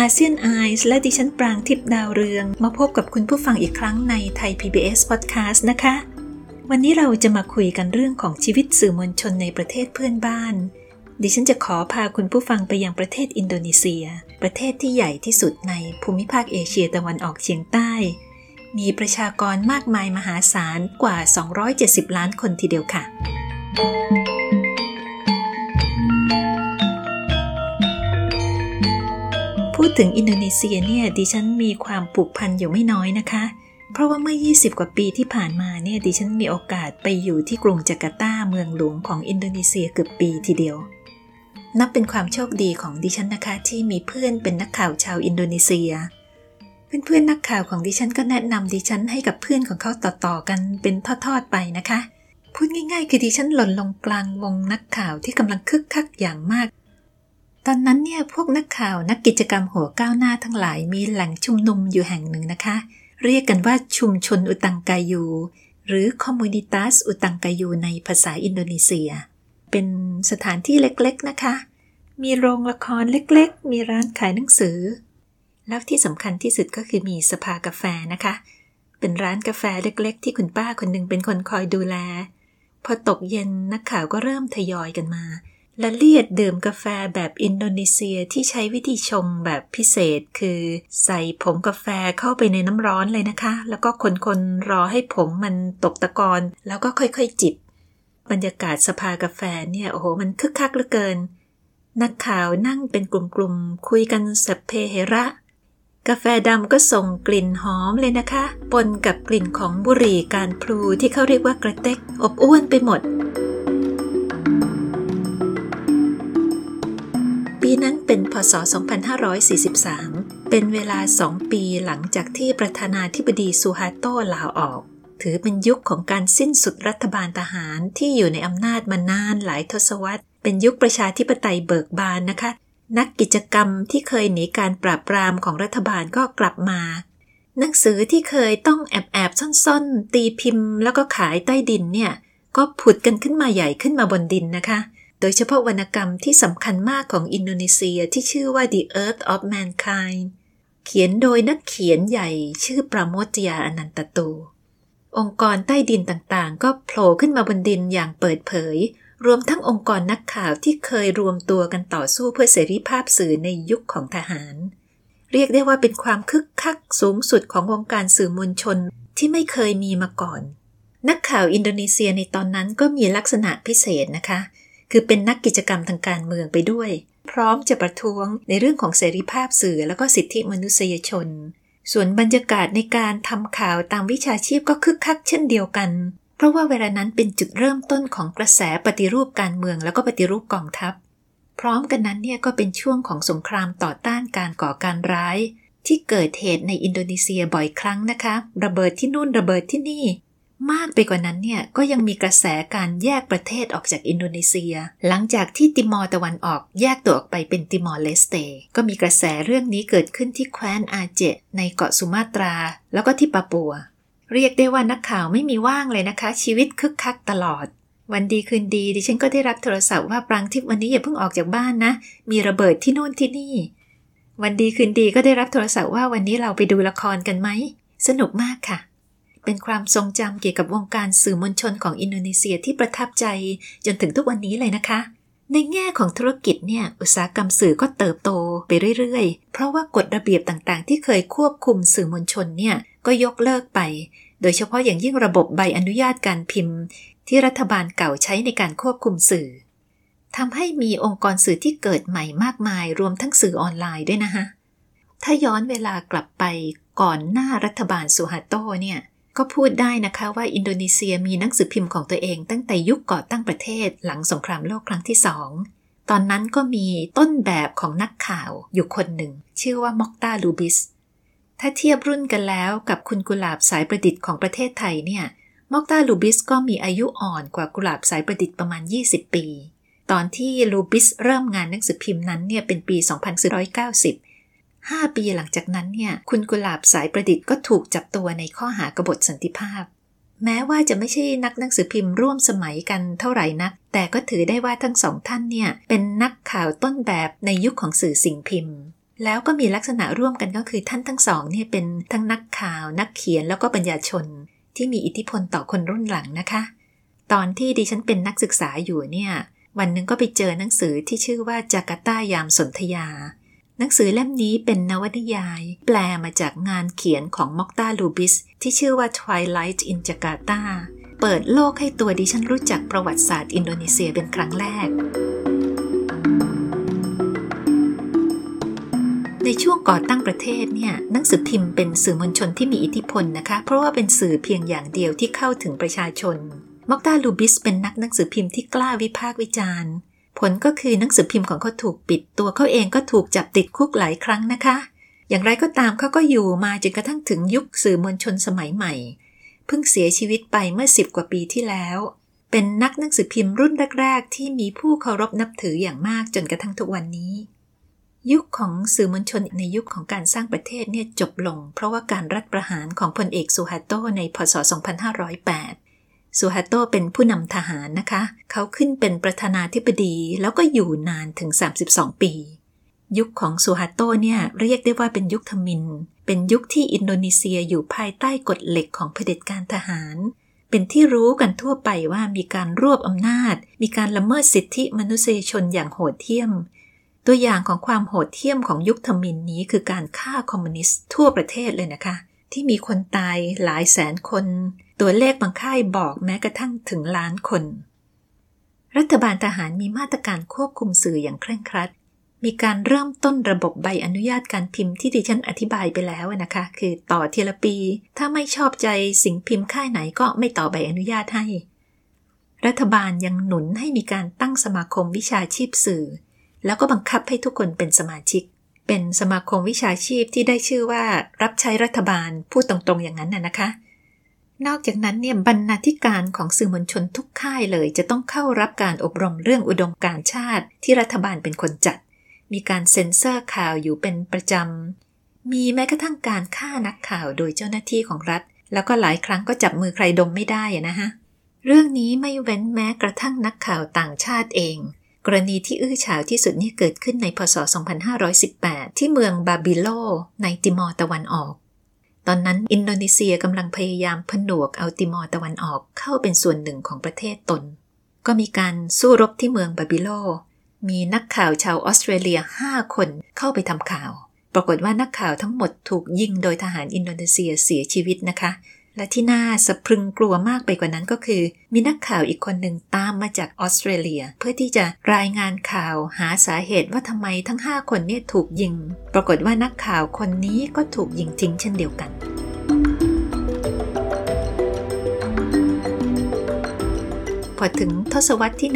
อาเซียนไอส์และดิฉันปรางทิพดาวเรือง มาพบกับคุณผู้ฟังอีกครั้งในไทย PBS Podcast นะคะ วันนี้เราจะมาคุยกันเรื่องของชีวิตสื่อมวลชนในประเทศเพื่อนบ้าน ดิฉันจะขอพาคุณผู้ฟังไปยังประเทศอินโดนีเซีย ประเทศที่ใหญ่ที่สุดในภูมิภาคเอเชียตะวันออกเฉียงใต้ มีประชากรมากมายมหาศาลกว่า 270 ล้านคนทีเดียวค่ะ ดถึงอินโดนีเซียเนี่ยดิฉันมีความผูกพันอยู่ไม่น้อยนะคะ เพราะว่าเมื่อ 20 กว่าปีที่ผ่านมาเนี่ยดิฉันมีโอกาสไปอยู่ที่กรุงจาการ์ตาเมืองหลวงของอินโดนีเซียเกือบปีทีเดียว นับเป็นความโชคดีของดิฉันนะคะที่มีเพื่อนเป็นนักข่าวชาวอินโดนีเซีย เพื่อนๆนักข่าวของดิฉันก็แนะนำดิฉันให้กับเพื่อนของเขาต่อๆกันเป็นทอดๆไปนะคะ พูดง่ายๆ คือดิฉันหล่นลงกลางวงนักข่าวที่กำลังคึกคักอย่างมาก อนนั้นเนี่ยพวกนักข่าวนักกิจกรรมหัวก้าวหน้าทั้งหลายมีแหล่งชุมนุมอยู่แห่งหนึ่งนะคะ เรียกกันว่าชุมชนอุตังกายู หรือ Communitas อุตังกายูในภาษาอินโดนีเซีย เป็นสถานที่เล็กๆนะคะ มีโรงละครเล็กๆ มีร้านขายหนังสือ แล้วที่สำคัญที่สุดก็คือมีสภากาแฟนะคะ เป็นร้านกาแฟเล็กๆ ที่คุณป้าคนหนึ่งเป็นคนคอยดูแล พอตกเย็นนักข่าวก็เริ่มทยอยกันมา ละเลียดดื่มกาแฟแบบอินโดนีเซียที่ใช้วิธีชงแบบพิเศษ คือใส่ผงกาแฟเข้าไปในน้ำร้อนเลยนะคะ แล้วก็คนๆรอให้ผงมันตกตะกอนแล้วก็ค่อยๆจิบบรรยากาศสภากาแฟเนี่ยโอ้โหมันคึกคักเหลือเกิน นักข่าวนั่งเป็นกลุ่มๆ คุยกันสัพเพเหระ กาแฟดำก็ส่งกลิ่นหอมเลยนะคะ ปนกับกลิ่นของบุหรี่การพลูที่เขาเรียกว่ากระเต็กอบอ้วนไปหมด เป็นพศ 2543 เป็นเวลาสองปีหลังจากที่ประธานาธิบดีซูฮาโตลาออก ถือเป็นยุคของการสิ้นสุดรัฐบาลทหารที่อยู่ในอำนาจมานานหลายทศวรรษ เป็นยุคประชาธิปไตยเบิกบานนะคะ นักกิจกรรมที่เคยหนีการปราบปรามของรัฐบาลก็กลับมา หนังสือที่เคยต้องแอบแอบซ่อนๆ ตีพิมพ์ แล้วก็ขายใต้ดินเนี่ยก็ผุดกันขึ้นมาใหญ่ขึ้นมาบนดินนะคะ โดยเฉพาะวรรณกรรมที่สำคัญมากของอินโดนีเซียที่ชื่อว่า The Earth of Mankind เขียนโดยนักเขียนใหญ่ชื่อปราโมทยาอนันตตู องค์กรใต้ดินต่างๆ ก็โผล่ขึ้นมาบนดินอย่างเปิดเผย รวมทั้งองค์กรนักข่าวที่เคยรวมตัวกันต่อสู้เพื่อเสรีภาพสื่อในยุคของทหาร เรียกได้ว่าเป็นความคึกคักสูงสุดของวงการสื่อมวลชนที่ไม่เคยมีมาก่อน นักข่าวอินโดนีเซียในตอนนั้นก็มีลักษณะพิเศษนะคะ คือเป็นนักกิจกรรมทางการเมืองไปด้วย พร้อมจะประท้วงในเรื่องของเสรีภาพสื่อและก็สิทธิมนุษยชน ส่วนบรรยากาศในการทำข่าวตามวิชาชีพก็คึกคักเช่นเดียวกัน เพราะว่าเวลานั้นเป็นจุดเริ่มต้นของกระแสปฏิรูปการเมืองแล้วก็ปฏิรูปกองทัพ พร้อมกันนั้นเนี่ยก็เป็นช่วงของสงครามต่อต้านการก่อการร้าย ที่เกิดเหตุในอินโดนีเซียบ่อยครั้งนะคะ ระเบิดที่นู่นระเบิดที่นี่ มากไปกว่านั้นเนี่ยก็ยังมีกระแสการแยกประเทศออกจากอินโดนีเซีย หลังจากที่ติมอร์ตะวันออกแยกตัวออกไปเป็นติมอร์เลสเตก็มีกระแสเรื่องนี้เกิดขึ้นที่แคว้นอาเจะห์ในเกาะสุมาตรา แล้วก็ที่ปาปัว เรียกได้ว่านักข่าวไม่มีว่างเลยนะคะ ชีวิตคึกคักตลอด วันดีคืนดีดิฉันก็ได้รับโทรศัพท์ว่าปรางทิพย์วันนี้อย่าเพิ่งออกจากบ้านนะ มีระเบิดที่นู่นที่นี่ วันดีคืนดีก็ได้รับโทรศัพท์ว่าวันนี้เราไปดูละครกันไหมสนุกมากค่ะ เป็นความทรงจำเกี่ยวกับวงการสื่อมวลชนของอินโดนีเซียที่ประทับใจจนถึงทุกวันนี้เลยนะคะ ในแง่ของธุรกิจเนี่ย อุตสาหกรรมสื่อก็เติบโตไปเรื่อยๆ เพราะว่ากฎระเบียบต่างๆ ที่เคยควบคุมสื่อมวลชนเนี่ยก็ยกเลิกไป โดยเฉพาะอย่างยิ่งระบบใบอนุญาตการพิมพ์ ที่รัฐบาลเก่าใช้ในการควบคุมสื่อทำให้มีองค์กรสื่อที่เกิดใหม่มากมายรวมทั้งสื่อออนไลน์ด้วยนะคะถ้าย้อนเวลากลับไปก่อนหน้ารัฐบาลสุฮาโตเนี่ย ก็พูดได้นะคะว่าอินโดนีเซียมีหนังสือพิมพ์ของตัวเองตั้งแต่ยุคก่อตั้งประเทศหลังสงครามโลกครั้งที่สองตอนนั้นก็มีต้นแบบของนักข่าวอยู่คนหนึ่ง ชื่อว่ามอกตาลูบิส ถ้าเทียบรุ่นกันแล้วกับคุณกุหลาบสายประดิษฐ์ของประเทศไทยเนี่ยมอกตาลูบิสก็มีอายุอ่อนกว่ากุหลาบสายประดิษฐ์ประมาณ 20 ปี ตอนที่ลูบิสเริ่มงานหนังสือพิมพ์นั้นเนี่ยเป็นปี 2490 5 ปีหลังจากนั้นเนี่ย คุณกุหลาบสายประดิษฐ์ก็ถูกจับตัวในข้อหากบฏสันติภาพ แม้ว่าจะไม่ใช่นักหนังสือพิมพ์ร่วมสมัยกันเท่าไหร่นัก แต่ก็ถือได้ว่าทั้งสองท่านเนี่ย เป็นนักข่าวต้นแบบในยุคของสื่อสิ่งพิมพ์ แล้วก็มีลักษณะร่วมกันก็คือท่านทั้งสองเนี่ยเป็นทั้งนักข่าว นักเขียนแล้วก็ปัญญาชน ที่มีอิทธิพลต่อคนรุ่นหลังนะคะ ตอนที่ดิฉันเป็นนักศึกษาอยู่เนี่ยวันหนึ่งก็ไปเจอหนังสือที่ชื่อว่าจาการ์ตายามสนธยา หนังสือเล่มนี้เป็นนวนิยาย แปลมาจากงานเขียนของมอคตาร์ ลูบิส ที่ชื่อว่า Twilight in Jakarta เปิดโลกให้ตัวดิฉันรู้จักประวัติศาสตร์อินโดนีเซียเป็นครั้งแรก ในช่วงก่อตั้งประเทศเนี่ยหนังสือพิมพ์เป็นสื่อมวลชนที่มีอิทธิพลนะคะ เพราะว่าเป็นสื่อเพียงอย่างเดียวที่เข้าถึงประชาชนมอกตาลูบิสเป็นนักหนังสือพิมพ์ที่กล้าวิพากษ์วิจารณ์ ผลก็คือหนังสือพิมพ์ของเขาถูกปิดตัวเขาเองก็ถูกจับติดคุกหลายครั้งนะคะ อย่างไรก็ตามเขาก็อยู่มาจนกระทั่งถึงยุคสื่อมวลชนสมัยใหม่ เพิ่งเสียชีวิตไปเมื่อสิบกว่าปีที่แล้ว เป็นนักหนังสือพิมพ์รุ่นแรก ๆ ที่มีผู้เคารพนับถืออย่างมากจนกระทั่งทุกวันนี้ ยุคของสื่อมวลชนในยุคของการสร้างประเทศเนี่ยจบลง เพราะว่าการรัฐประหารของพลเอกสุฮาโตในพศ 2508 สุฮาโตเป็นผู้นำทหารนะคะ เขาขึ้นเป็นประธานาธิบดีแล้วก็อยู่นานถึง 32 ปี ยุคของสุฮาโตเนี่ยเรียกได้ว่าเป็นยุคทมิน เป็นยุคที่อินโดนีเซียอยู่ภายใต้กฎเหล็กของเผด็จการทหาร เป็นที่รู้กันทั่วไปว่ามีการรวบอำนาจ มีการละเมิดสิทธิมนุษยชนอย่างโหดเหี้ยม ตัวอย่างของความโหดเหี้ยมของยุคทมินนี้คือการฆ่าคอมมิวนิสต์ทั่วประเทศเลยนะคะ ที่มีคนตายหลายแสนคน ตัวเลขบางค่ายบอกแม้กระทั่งถึงล้านคน รัฐบาลทหารมีมาตรการควบคุมสื่ออย่างเคร่งครัด มีการเริ่มต้นระบบใบอนุญาตการพิมพ์ที่ดิฉันอธิบายไปแล้วนะคะ คือต่อทีละปี ถ้าไม่ชอบใจสิ่งพิมพ์ค่ายไหนก็ไม่ต่อใบอนุญาตให้ รัฐบาลยังหนุนให้มีการตั้งสมาคมวิชาชีพสื่อ แล้วก็บังคับให้ทุกคนเป็นสมาชิกเป็นสมาคมวิชาชีพที่ได้ชื่อว่ารับใช้รัฐบาลพูดตรงๆอย่างนั้นน่ะนะคะ นอกจากนั้นเนี่ยบรรณาธิการของสื่อมวลชนทุกค่ายเลย จะต้องเข้ารับการอบรมเรื่องอุดมการชาติ ที่รัฐบาลเป็นคนจัด มีการเซ็นเซอร์ข่าวอยู่เป็นประจำ มีแม้กระทั่งการฆ่านักข่าวโดยเจ้าหน้าที่ของรัฐ แล้วก็หลายครั้งก็จับมือใครดมไม่ได้นะฮะ เรื่องนี้ไม่เว้นแม้กระทั่งนักข่าวต่างชาติเอง กรณีที่อื้อฉาวที่สุดนี่เกิดขึ้นในพศ 2518 ที่เมืองบาบิโล ในติมอร์ตะวันออก ตอนนั้นอินโดนีเซียกำลังพยายามผนวกเอาติมอร์ตะวันออกเข้าเป็นส่วนหนึ่งของประเทศตน ก็มีการสู้รบที่เมืองบาบิโล มีนักข่าวชาวออสเตรเลียห้าคนเข้าไปทำข่าว ปรากฏว่านักข่าวทั้งหมดถูกยิงโดยทหารอินโดนีเซียเสียชีวิตนะคะ และที่น่าสะพรึงกลัวมากไปกว่านั้นก็คือ มีนักข่าวอีกคนหนึ่งตามมาจากออสเตรเลีย เพื่อที่จะรายงานข่าวหาสาเหตุว่าทำไมทั้ง 5 คนเนี่ยถูกยิง ปรากฏว่านักข่าวคนนี้ก็ถูกยิงทิ้งเช่นเดียวกันพอถึงทศวรรษที่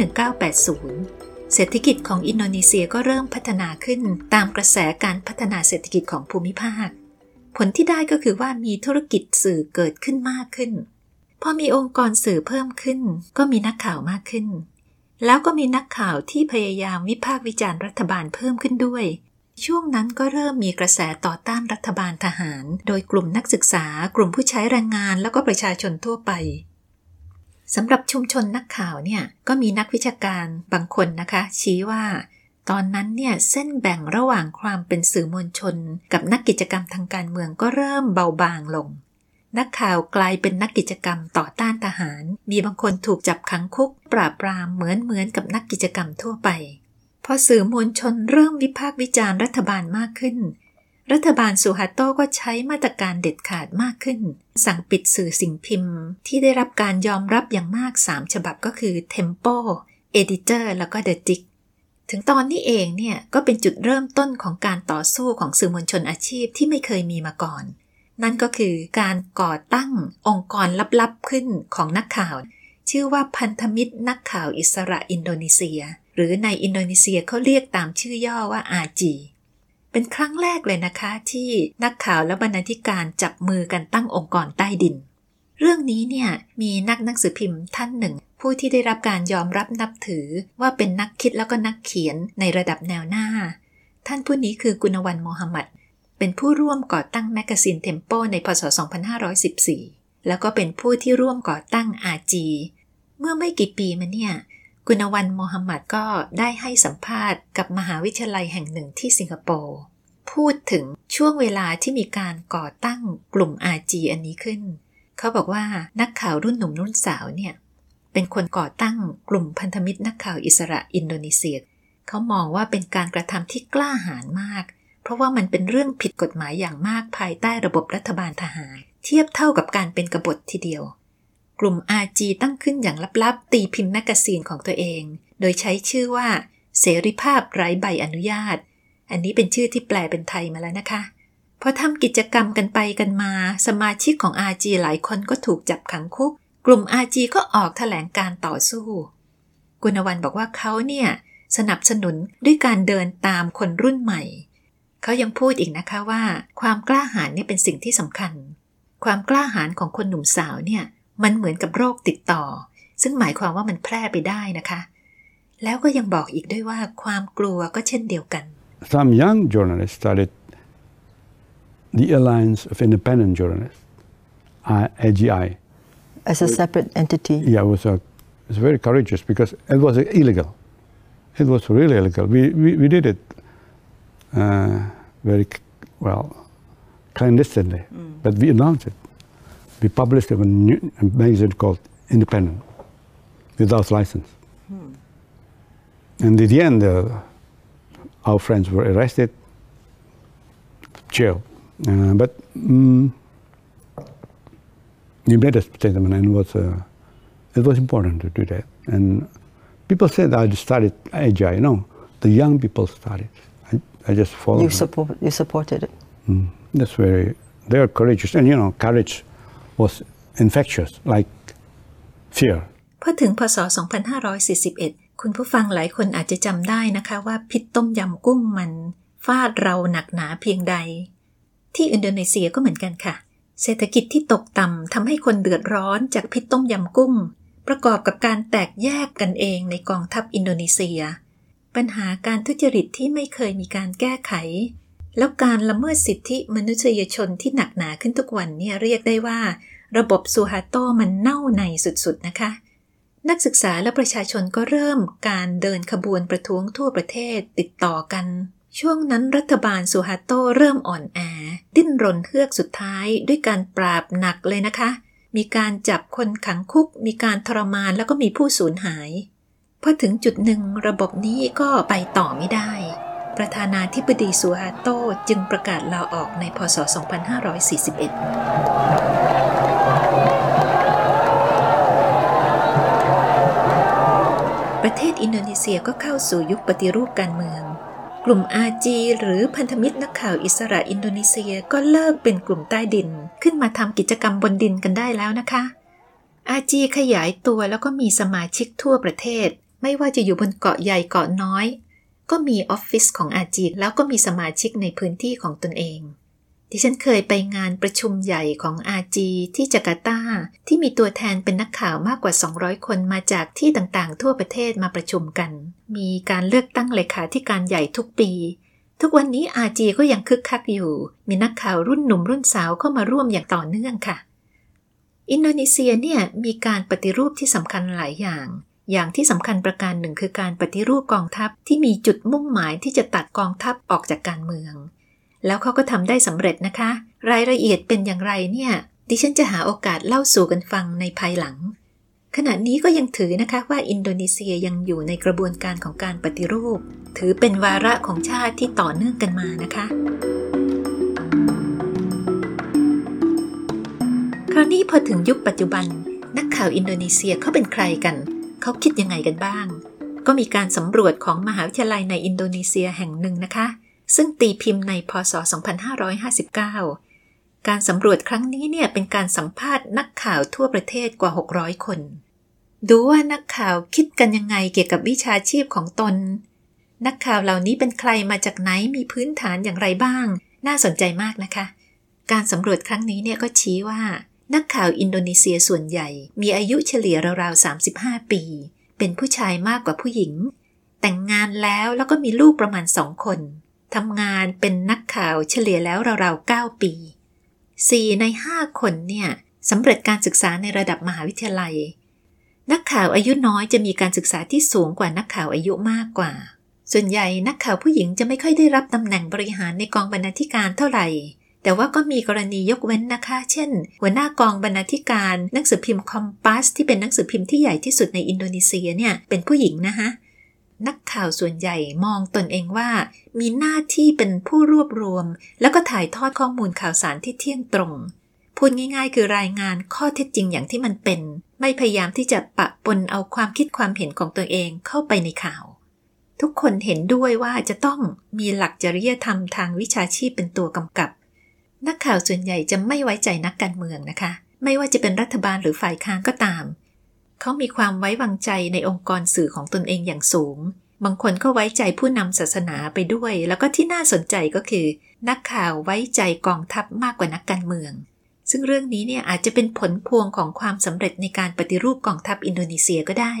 1980 เศรษฐกิจของอินโดนีเซียก็เริ่มพัฒนาขึ้นตามกระแสการพัฒนาเศรษฐกิจของภูมิภาค ผลที่ได้ก็คือว่ามีธุรกิจสื่อเกิดขึ้นมากขึ้น พอมีองค์กรสื่อเพิ่มขึ้น ก็มีนักข่าวมากขึ้น แล้วก็มีนักข่าวที่พยายามวิพากษ์วิจารณ์รัฐบาลเพิ่มขึ้นด้วย ช่วงนั้นก็เริ่มมีกระแสต่อต้านรัฐบาลทหาร โดยกลุ่มนักศึกษา กลุ่มผู้ใช้แรงงาน แล้วก็ประชาชนทั่วไปสำหรับชุมชนนักข่าวเนี่ยก็มีนักวิชาการบางคนนะคะ ชี้ว่า ตอนนั้นเนี่ยเส้นแบ่งระหว่างความเป็นสื่อมวลชน กับนักกิจกรรมทางการเมืองก็เริ่มเบาบางลง นักข่าวกลายเป็นนักกิจกรรมต่อต้านทหาร มีบางคนถูกจับขังคุก ปราบปรามเหมือนเหมือนกับนักกิจกรรมทั่วไป พอสื่อมวลชนเริ่มวิพากษ์วิจารณ์รัฐบาลมากขึ้น รัฐบาลสุฮาโตก็ใช้มาตรการเด็ดขาดมากขึ้น สั่งปิดสื่อสิ่งพิมพ์ ที่ได้รับการยอมรับอย่างมาก 3 ฉบับก็คือ Tempo Editor แล้วก็ The Tick ถึงตอนนี้เองเนี่ยก็เป็นจุดเริ่มต้นของการต่อสู้ของสื่อมวลชนอาชีพที่ไม่เคยมีมาก่อน นั่นก็คือการก่อตั้งองค์กรลับๆขึ้นของนักข่าว ชื่อว่าพันธมิตรนักข่าวอิสระอินโดนีเซีย หรือในอินโดนีเซียเขาเรียกตามชื่อย่อว่า RG ปเป็นครั้งแรกเลยนะคะที่นักข่าวและบรรณาธิการจับมือกันตั้งองค์กรใต้ดิน เรื่องนี้เนี่ยมีนักหนังสือพิมพ์ท่านหนึ่ง ผู้ที่ได้รับการยอมรับนับถือว่าเป็นนักคิดแล้วก็นักเขียนในระดับแนวหน้า ท่านผู้นี้คือกุณาวันโมฮัมหมัด เป็นผู้ร่วมก่อตั้ง magazine เทมโปในพศ 2514 แล้วก็เป็นผู้ที่ร่วมก่อตั้งอาจีเมื่อไม่กี่ปีมาเนี่ย กุณวันโมฮัมหมัดก็ได้ให้สัมภาษณ์กับมหาวิทยาลัยแห่งหนึ่งที่สิงคโปร์พูดถึงช่วงเวลาที่มีการก่อตั้งกลุ่มอาจีอันนี้ขึ้น เขาบอกว่านักข่าวรุ่นหนุ่มรุ่นสาวเนี่ย เป็นคนก่อตั้งกลุ่มพันธมิตรนักข่าวอิสระอินโดนีเซีย เขามองว่าเป็นการกระทำที่กล้าหาญมาก เพราะว่ามันเป็นเรื่องผิดกฎหมายอย่างมากภายใต้ระบบรัฐบาลทหาร เทียบเท่ากับการเป็นกบฏทีเดียว กลุ่ม RG ตั้งขึ้นอย่างลับๆ ตีพิมพ์ magazine ของตัวเอง โดยใช้ชื่อว่า เสรีภาพไร้ใบอนุญาต อันนี้เป็นชื่อที่แปลเป็นไทยมาแล้วนะคะพอทำกิจกรรมกันไปกันมา สมาชิกของ RG หลายคนก็ถูกจับขังคุก กลุ่ม อาจีก็ออกแถลงการณ์ต่อสู้ กุณาวันบอกว่าเขาเนี่ยสนับสนุนด้วยการเดินตามคนรุ่นใหม่ เขายังพูดอีกนะคะว่า ความกล้าหาญนี่เป็นสิ่งที่สำคัญ ความกล้าหาญของคนหนุ่มสาวเนี่ยมันเหมือนกับโรคติดต่อ ซึ่งหมายความว่ามันแพร่ไปได้นะคะ แล้วก็ยังบอกอีกด้วยว่าความกลัวก็เช่นเดียวกัน Some young journalists started the Alliance of Independent Journalists, AGI. As a separate entity? Yeah, it was, a, it was very courageous because it was illegal. It was really illegal. We, we, we did it uh, very, well, clandestinely, mm. but we announced it. we published a, new, a magazine called Independent without license. Hmm. And in the end, uh, our friends were arrested, jailed. Uh, but um, we made a statement, and it was, uh, it was important to do that. And people said I started AGI. No, the young people started. I, I just followed. You, support, you supported it. Mm, that's very, they are courageous. And you know, courage was infectious like fear พอถึงพศ 2541 คุณผู้ฟังหลายคนอาจจะจำได้นะคะว่าพิษต้มยำกุ้งมันฟาดเราหนักหนาเพียงใด ที่อินโดนีเซียก็เหมือนกันค่ะ เศรษฐกิจที่ตกต่ำทำให้คนเดือดร้อนจากพิษต้มยำกุ้ง ประกอบกับการแตกแยกกันเองในกองทัพอินโดนีเซีย ปัญหาการทุจริตที่ไม่เคยมีการแก้ไข แล้วการละเมิดสิทธิมนุษยชนที่หนักหนาขึ้นทุกวันเนี่ยเรียกได้ว่า ระบบซูฮาโตมันเน่าในสุดๆนะคะ นักศึกษาและประชาชนก็เริ่มการเดินขบวนประท้วงทั่วประเทศติดต่อกัน ช่วงนั้นรัฐบาลซูฮาโตเริ่มอ่อนแอ ดิ้นรนเฮือกสุดท้ายด้วยการปราบหนักเลยนะคะ มีการจับคนขังคุก มีการทรมานแล้วก็มีผู้สูญหายพอถึงจุดหนึ่งระบบนี้ก็ไปต่อไม่ได้ ประธานาธิบดีซูฮาโตจึงประกาศลาออกในพศ 2541 ประเทศอินโดนีเซียก็เข้าสู่ยุคปฏิรูปการเมือง กลุ่มอาจีหรือพันธมิตรนักข่าวอิสระอินโดนีเซียก็เลิกเป็นกลุ่มใต้ดิน ขึ้นมาทำกิจกรรมบนดินกันได้แล้วนะคะ อาจีขยายตัวแล้วก็มีสมาชิกทั่วประเทศ ไม่ว่าจะอยู่บนเกาะใหญ่เกาะน้อย ก็มีออฟฟิศของอาจีแล้วก็มีสมาชิกในพื้นที่ของตนเอง ที่ฉันเคยไปงานประชุมใหญ่ของอาจีที่จาการ์ตา ที่มีตัวแทนเป็นนักข่าวมากกว่า 200 คนมาจากที่ต่างๆ ทั่วประเทศมาประชุมกัน มีการเลือกตั้งเลขาที่การใหญ่ทุกปี ทุกวันนี้อาจีก็ยังคึกคักอยู่ มีนักข่าวรุ่นหนุ่มรุ่นสาวเข้ามาร่วมอย่างต่อเนื่องค่ะ อินโดนีเซียเนี่ยมีการปฏิรูปที่สำคัญหลายอย่าง อย่างที่สำคัญประการหนึ่งคือการปฏิรูปกองทัพที่มีจุดมุ่งหมายที่จะตัดกองทัพออกจากการเมือง แล้วเขาก็ทำได้สำเร็จนะคะ รายละเอียดเป็นอย่างไรเนี่ย ดิฉันจะหาโอกาสเล่าสู่กันฟังในภายหลัง ขณะนี้ก็ยังถือนะคะว่าอินโดนีเซียยังอยู่ในกระบวนการของการปฏิรูป ถือเป็นวาระของชาติที่ต่อเนื่องกันมานะคะ คราวนี้พอถึงยุคปัจจุบัน นักข่าวอินโดนีเซียเขาเป็นใครกัน เขาคิดยังไงกันบ้าง ก็มีการสำรวจของมหาวิทยาลัยในอินโดนีเซียแห่งหนึ่งนะคะ ซึ่งตีพิมพ์ในพศ 2559 การสำรวจครั้งนี้เนี่ยเป็นการสัมภาษณ์นักข่าวทั่วประเทศกว่า 600 คน ดูว่านักข่าวคิดกันยังไงเกี่ยวกับวิชาชีพของตน นักข่าวเหล่านี้เป็นใครมาจากไหนมีพื้นฐานอย่างไรบ้าง น่าสนใจมากนะคะ การสำรวจครั้งนี้เนี่ยก็ชี้ว่า นักข่าวอินโดนีเซียส่วนใหญ่ มีอายุเฉลี่ยราวๆ 35 ปี เป็นผู้ชายมากกว่าผู้หญิง แต่งงานแล้วแล้วก็มีลูกประมาณสองคน ทำงานเป็นนักข่าวเฉลี่ยแล้วราวๆ9ปี 4 ใน 5 คนเนี่ยสำเร็จการศึกษาในระดับมหาวิทยาลัย นักข่าวอายุน้อยจะมีการศึกษาที่สูงกว่านักข่าวอายุมากกว่า ส่วนใหญ่นักข่าวผู้หญิงจะไม่ค่อยได้รับตำแหน่งบริหารในกองบรรณาธิการเท่าไหร่ แต่ว่าก็มีกรณียกเว้นนะคะ เช่น หัวหน้ากองบรรณาธิการหนังสือพิมพ์คอมปัสที่เป็นหนังสือพิมพ์ที่ใหญ่ที่สุดในอินโดนีเซียเนี่ยเป็นผู้หญิงนะคะ นักข่าวส่วนใหญ่มองตนเองว่า มีหน้าที่เป็นผู้รวบรวม แล้วก็ถ่ายทอดข้อมูลข่าวสารที่เที่ยงตรง พูดง่าย ๆ คือรายงานข้อเท็จจริงอย่างที่มันเป็น ไม่พยายามที่จะปะปนเอาความคิดความเห็นของตัวเองเข้าไปในข่าว ทุกคนเห็นด้วยว่าจะต้องมีหลักจริยธรรมทางวิชาชีพเป็นตัวกำกับ นักข่าวส่วนใหญ่จะไม่ไว้ใจนักการเมืองนะคะ ไม่ว่าจะเป็นรัฐบาลหรือฝ่ายค้านก็ตาม เขามีความไว้วางใจในองค์กรสื่อของตนเองอย่างสูง บางคนก็ไว้ใจผู้นำศาสนาไปด้วย แล้วก็ที่น่าสนใจก็คือ นักข่าวไว้ใจกองทัพมากกว่านักการเมือง ซึ่งเรื่องนี้เนี่ยอาจจะเป็นผลพวงของความสำเร็จในการปฏิรูปกองทัพอินโดนีเซียก็ได้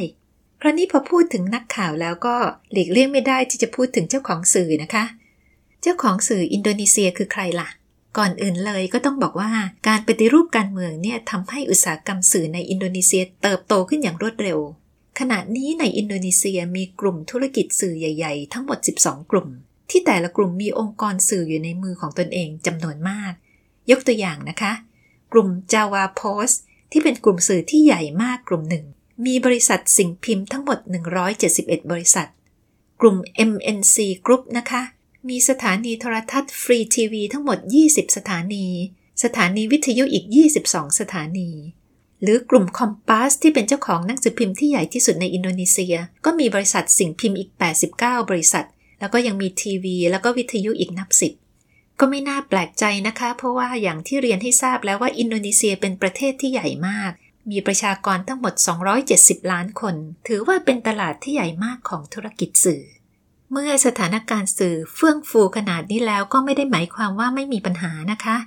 คราวนี้พอพูดถึงนักข่าวแล้วก็หลีกเลี่ยงไม่ได้ที่จะพูดถึงเจ้าของสื่อนะคะ เจ้าของสื่ออินโดนีเซียคือใครล่ะ ก่อนอื่นเลยก็ต้องบอกว่าการปฏิรูปการเมืองเนี่ยทำให้อุตสาหกรรมสื่อในอินโดนีเซียเติบโตขึ้นอย่างรวดเร็ว ขณะนี้ในอินโดนีเซียมีกลุ่มธุรกิจสื่อใหญ่ ๆ ทั้งหมด 12 กลุ่ม ที่แต่ละกลุ่มมีองค์กรสื่ออยู่ในมือของตนเองจำนวนมาก ยกตัวอย่างนะคะ กลุ่ม Java Post ที่เป็นกลุ่มสื่อที่ใหญ่มากกลุ่มหนึ่ง มีบริษัทสิ่งพิมพ์ทั้งหมด 171 บริษัท กลุ่ม MNC Group นะคะ มีสถานีโทรทัศน์ฟรีทีวีทั้งหมด 20 สถานี สถานีวิทยุอีก 22 สถานี หรือกลุ่มคอมปัสที่เป็นเจ้าของหนังสือพิมพ์ที่ใหญ่ที่สุดในอินโดนีเซีย ก็มีบริษัทสิ่งพิมพ์อีก 89 บริษัท แล้วก็ยังมีทีวีแล้วก็วิทยุอีกนับสิบก็ไม่น่าแปลกใจนะคะ เพราะว่าอย่างที่เรียนให้ทราบแล้วว่าอินโดนีเซียเป็นประเทศที่ใหญ่มาก มีประชากรทั้งหมด 270 ล้านคน ถือว่าเป็นตลาดที่ใหญ่มากของธุรกิจสื่อ เมื่อสถานการณ์สื่อเฟื่องฟูขนาดนี้แล้วก็ไม่ได้หมายความว่าไม่มีปัญหานะคะ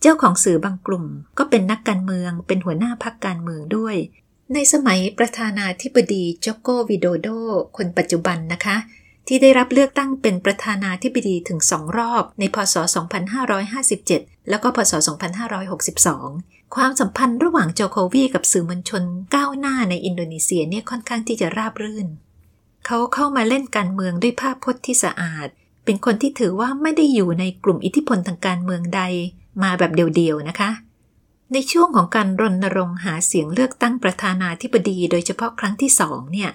เจ้าของสื่อบางกลุ่ม ก็เป็นนักการเมือง เป็นหัวหน้าพักการเมืองด้วย ในสมัยประธานาธิบดีโจโกวิโดโด คนปัจจุบันนะคะ ที่ได้รับเลือกตั้งเป็นประธานาธิบดีถึงสองรอบ ในพศ 2557 แล้วก็พศ 2562 ความสัมพันธ์ระหว่างโจโควีกับสื่อมวลชนก้าวหน้าในอินโดนีเซียเนี่ยค่อนข้างที่จะราบรื่น เขาเข้ามาเล่นการเมืองด้วยภาพพจน์ที่สะอาด เป็นคนที่ถือว่าไม่ได้อยู่ในกลุ่มอิทธิพลทางการเมืองใดมาแบบเดียวๆนะคะ ในช่วงของการรณรงค์หาเสียงเลือกตั้งประธานาธิบดีโดยเฉพาะครั้งที่สองเนี่ย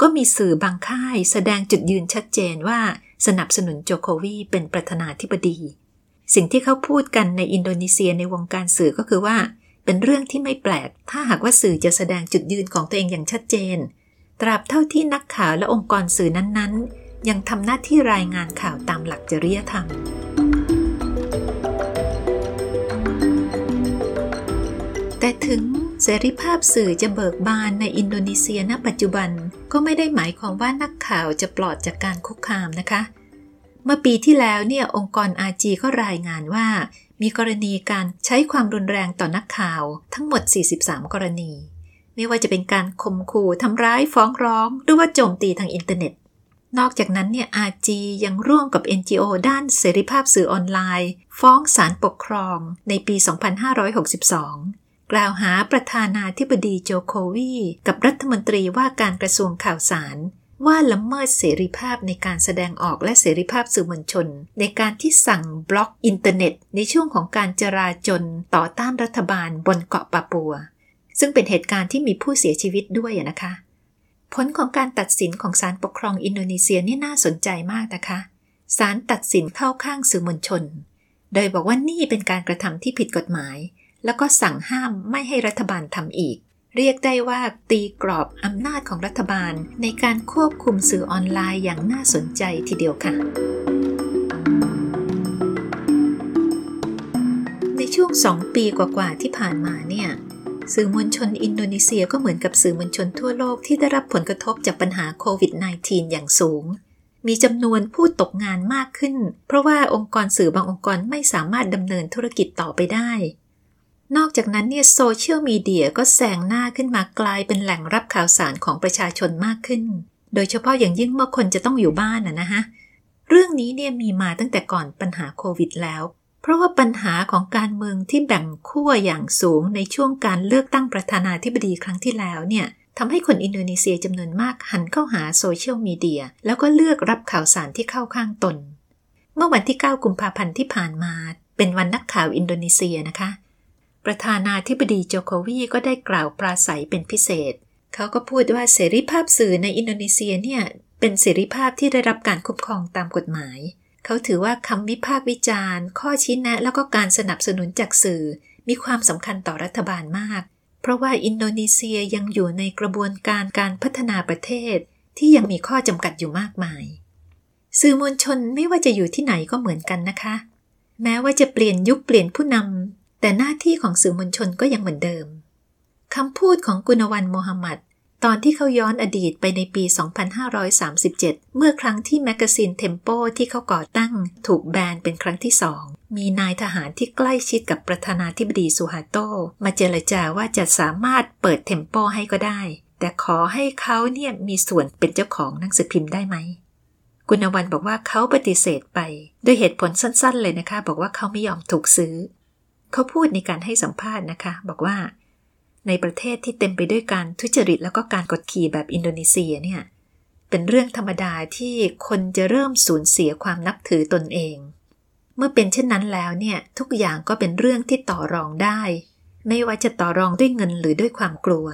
ก็มีสื่อบางค่ายแสดงจุดยืนชัดเจนว่าสนับสนุนโจโควีเป็นประธานาธิบดี สิ่งที่เขาพูดกันในอินโดนีเซียในวงการสื่อก็คือว่า เป็นเรื่องที่ไม่แปลก ถ้าหากว่าสื่อจะแสดงจุดยืนของตัวเองอย่างชัดเจน ตราบเท่าที่นักข่าวและองค์กรสื่อนั้นๆ ยังทำหน้าที่รายงานข่าวตามหลักจริยธรรม แต่ถึงเสรีภาพสื่อจะเบิกบานในอินโดนีเซียณปัจจุบันก็ไม่ได้หมายความว่านักข่าวจะปลอดจากการคุกคามนะคะ เมื่อปีที่แล้วเนี่ยองค์กรอาจีก็รายงานว่า มีกรณีการใช้ความรุนแรงต่อนักข่าวทั้งหมด 43 กรณี ไม่ว่าจะเป็นการข่มขู่ทำร้ายฟ้องร้อง หรือว่าโจมตีทางอินเทอร์เน็ต นอกจากนั้นเนี่ยอาจียังร่วมกับ NGO ด้านเสรีภาพสื่อออนไลน์ ฟ้องศาลปกครองในปี 2562 กล่าวหาประธานาธิบดีโจโควีกับรัฐมนตรีว่าการกระทรวงข่าวสารว่าละเมิดเสรีภาพในการแสดงออกและเสรีภาพสื่อมวลชน ในการที่สั่งบล็อกอินเทอร์เน็ต ในช่วงของการจลาจลต่อต้านรัฐบาลบนเกาะปาปัว ซึ่งเป็นเหตุการณ์ที่มีผู้เสียชีวิตด้วยนะคะ ผลของการตัดสินของศาลปกครองอินโดนีเซียนี่น่าสนใจมากนะคะศาลตัดสินเข้าข้างสื่อมวลชน โดยบอกว่านี่เป็นการกระทำที่ผิดกฎหมาย แล้วก็สั่งห้ามไม่ให้รัฐบาลทำอีก เรียกได้ว่าตีกรอบอำนาจของรัฐบาล ในการควบคุมสื่อออนไลน์อย่างน่าสนใจทีเดียวค่ะ ในช่วงสองปีกว่าๆที่ผ่านมาเนี่ย สื่อมวลชนอินโดนีเซียก็เหมือนกับสื่อมวลชนทั่วโลกที่ได้รับผลกระทบจากปัญหาโควิด -19 อย่างสูง มีจำนวนผู้ตกงานมากขึ้น เพราะว่าองค์กรสื่อบางองค์กรไม่สามารถดำเนินธุรกิจต่อไปได้ นอกจากนั้นเนี่ยโซเชียลมีเดียก็แซงหน้าขึ้นมากลายเป็นแหล่งรับข่าวสารของประชาชนมากขึ้น โดยเฉพาะอย่างยิ่งเมื่อคนจะต้องอยู่บ้านนะนะฮะเรื่องนี้เนี่ยมีมาตั้งแต่ก่อนปัญหาโควิดแล้ว เพราะว่าปัญหาของการเมืองที่แบ่งขั้วอย่างสูงในช่วงการเลือกตั้งประธานาธิบดีครั้งที่แล้วเนี่ยทำให้คนอินโดนีเซียจำนวนมากหันเข้าหาโซเชียลมีเดีย แล้วก็เลือกรับข่าวสารที่เข้าข้างตน เมื่อวันที่ 9 กุมภาพันธ์ที่ผ่านมา เป็นวันนักข่าวอินโดนีเซียนะคะ ประธานาธิบดีโจโควีก็ได้กล่าวปราศรัยเป็นพิเศษ เขาก็พูดว่าเสรีภาพสื่อในอินโดนีเซียเนี่ยเป็นเสรีภาพที่ได้รับการคุ้มครองตามกฎหมาย เขาถือว่าคำวิพากษ์วิจารณ์ ข้อชี้แนะ แล้วก็การสนับสนุนจากสื่อ มีความสำคัญต่อรัฐบาลมาก เพราะว่าอินโดนีเซียยังอยู่ในกระบวนการการพัฒนาประเทศ ที่ยังมีข้อจำกัดอยู่มากมาย สื่อมวลชนไม่ว่าจะอยู่ที่ไหนก็เหมือนกันนะคะ แม้ว่าจะเปลี่ยนยุคเปลี่ยนผู้นำแต่หน้าที่ของสื่อมวลชนก็ยังเหมือนเดิมคำพูดของกุณวันโมฮัมหมัด ตอนที่เขาย้อนอดีตไปในปี 2537 เมื่อครั้งที่ magazine เทมโปที่เขาก่อตั้ง ถูกแบนเป็นครั้งที่สองมีนายทหารที่ใกล้ชิดกับประธานาธิบดีซูฮาโต มาเจรจาว่าจะสามารถเปิดเทมโปให้ก็ได้ แต่ขอให้เขาเนี่ยมีส่วนเป็นเจ้าของหนังสือพิมพ์ได้ไหม กุณวันบอกว่าเขาปฏิเสธไป ด้วยเหตุผลสั้น ๆ เลยนะคะ บอกว่าเขาไม่ยอมถูกซื้อ เขาพูดในการให้สัมภาษณ์นะคะ บอกว่า ในประเทศที่เต็มไปด้วยการทุจริตแล้วก็การกดขี่แบบอินโดนีเซียเนี่ยเป็นเรื่องธรรมดาที่คนจะเริ่มสูญเสียความนับถือตนเอง เมื่อเป็นเช่นนั้นแล้วเนี่ยทุกอย่างก็เป็นเรื่องที่ต่อรองได้ ไม่ว่าจะต่อรองด้วยเงินหรือด้วยความกลัว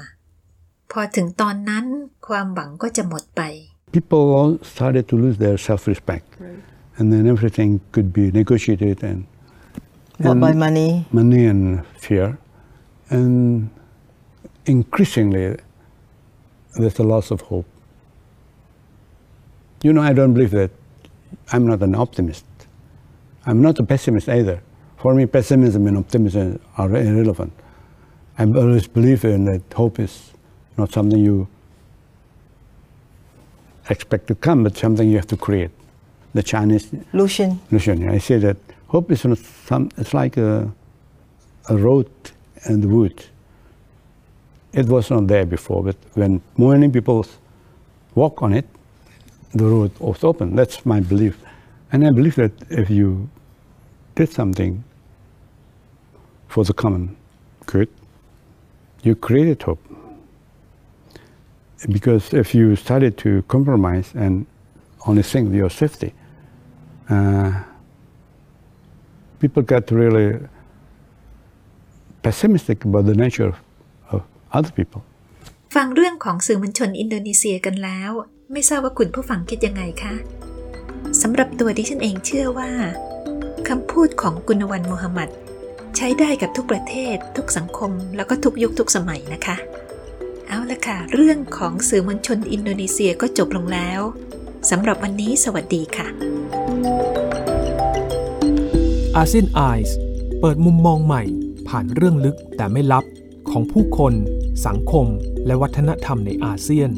พอถึงตอนนั้นความหวังก็จะหมดไป People all started to lose their self-respect, and then everything could be negotiated and Bought by and money. money and fear, and increasingly there's a loss of hope. You know, I don't believe that. I'm not an optimist. I'm not a pessimist either. For me, pessimism and optimism are irrelevant. I always believe in that hope is not something you expect to come, but something you have to create. The Chinese Lucian. Lucian, I say that hope is not some, it's like a, a road in the wood. It was not there before, but when many people walk on it, the road was open. That's my belief. And I believe that if you did something for the common good, you created hope. Because if you started to compromise and only think of your safety, uh, people got really pessimistic about the nature of other people. ฟังเรื่องของสื่อมวลชนอินโดนีเซียกันแล้ว ไม่ทราบว่าคุณผู้ฟังคิดยังไงคะสำหรับตัวดิฉันเองเชื่อว่าคำพูดของกุณวันโมฮัมหมัดใช้ได้กับทุกประเทศ ทุกสังคม แล้วก็ทุกยุคทุกสมัยนะคะ เอาละค่ะ เรื่องของสื่อมวลชนอินโดนีเซียก็จบลงแล้วสำหรับวันนี้สวัสดีค่ะอาเซียนไอส์เปิดมุมมองใหม่ ผ่านเรื่องลึกแต่ไม่ลับของผู้คน สังคม และวัฒนธรรมในอาเซียน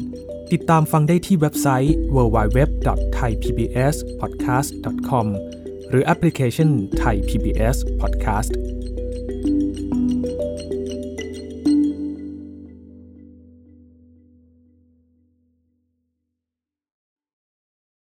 ติดตามฟังได้ที่เว็บไซต์ www.thaipbspodcast.com หรือแอปพลิเคชัน Thai PBS Podcast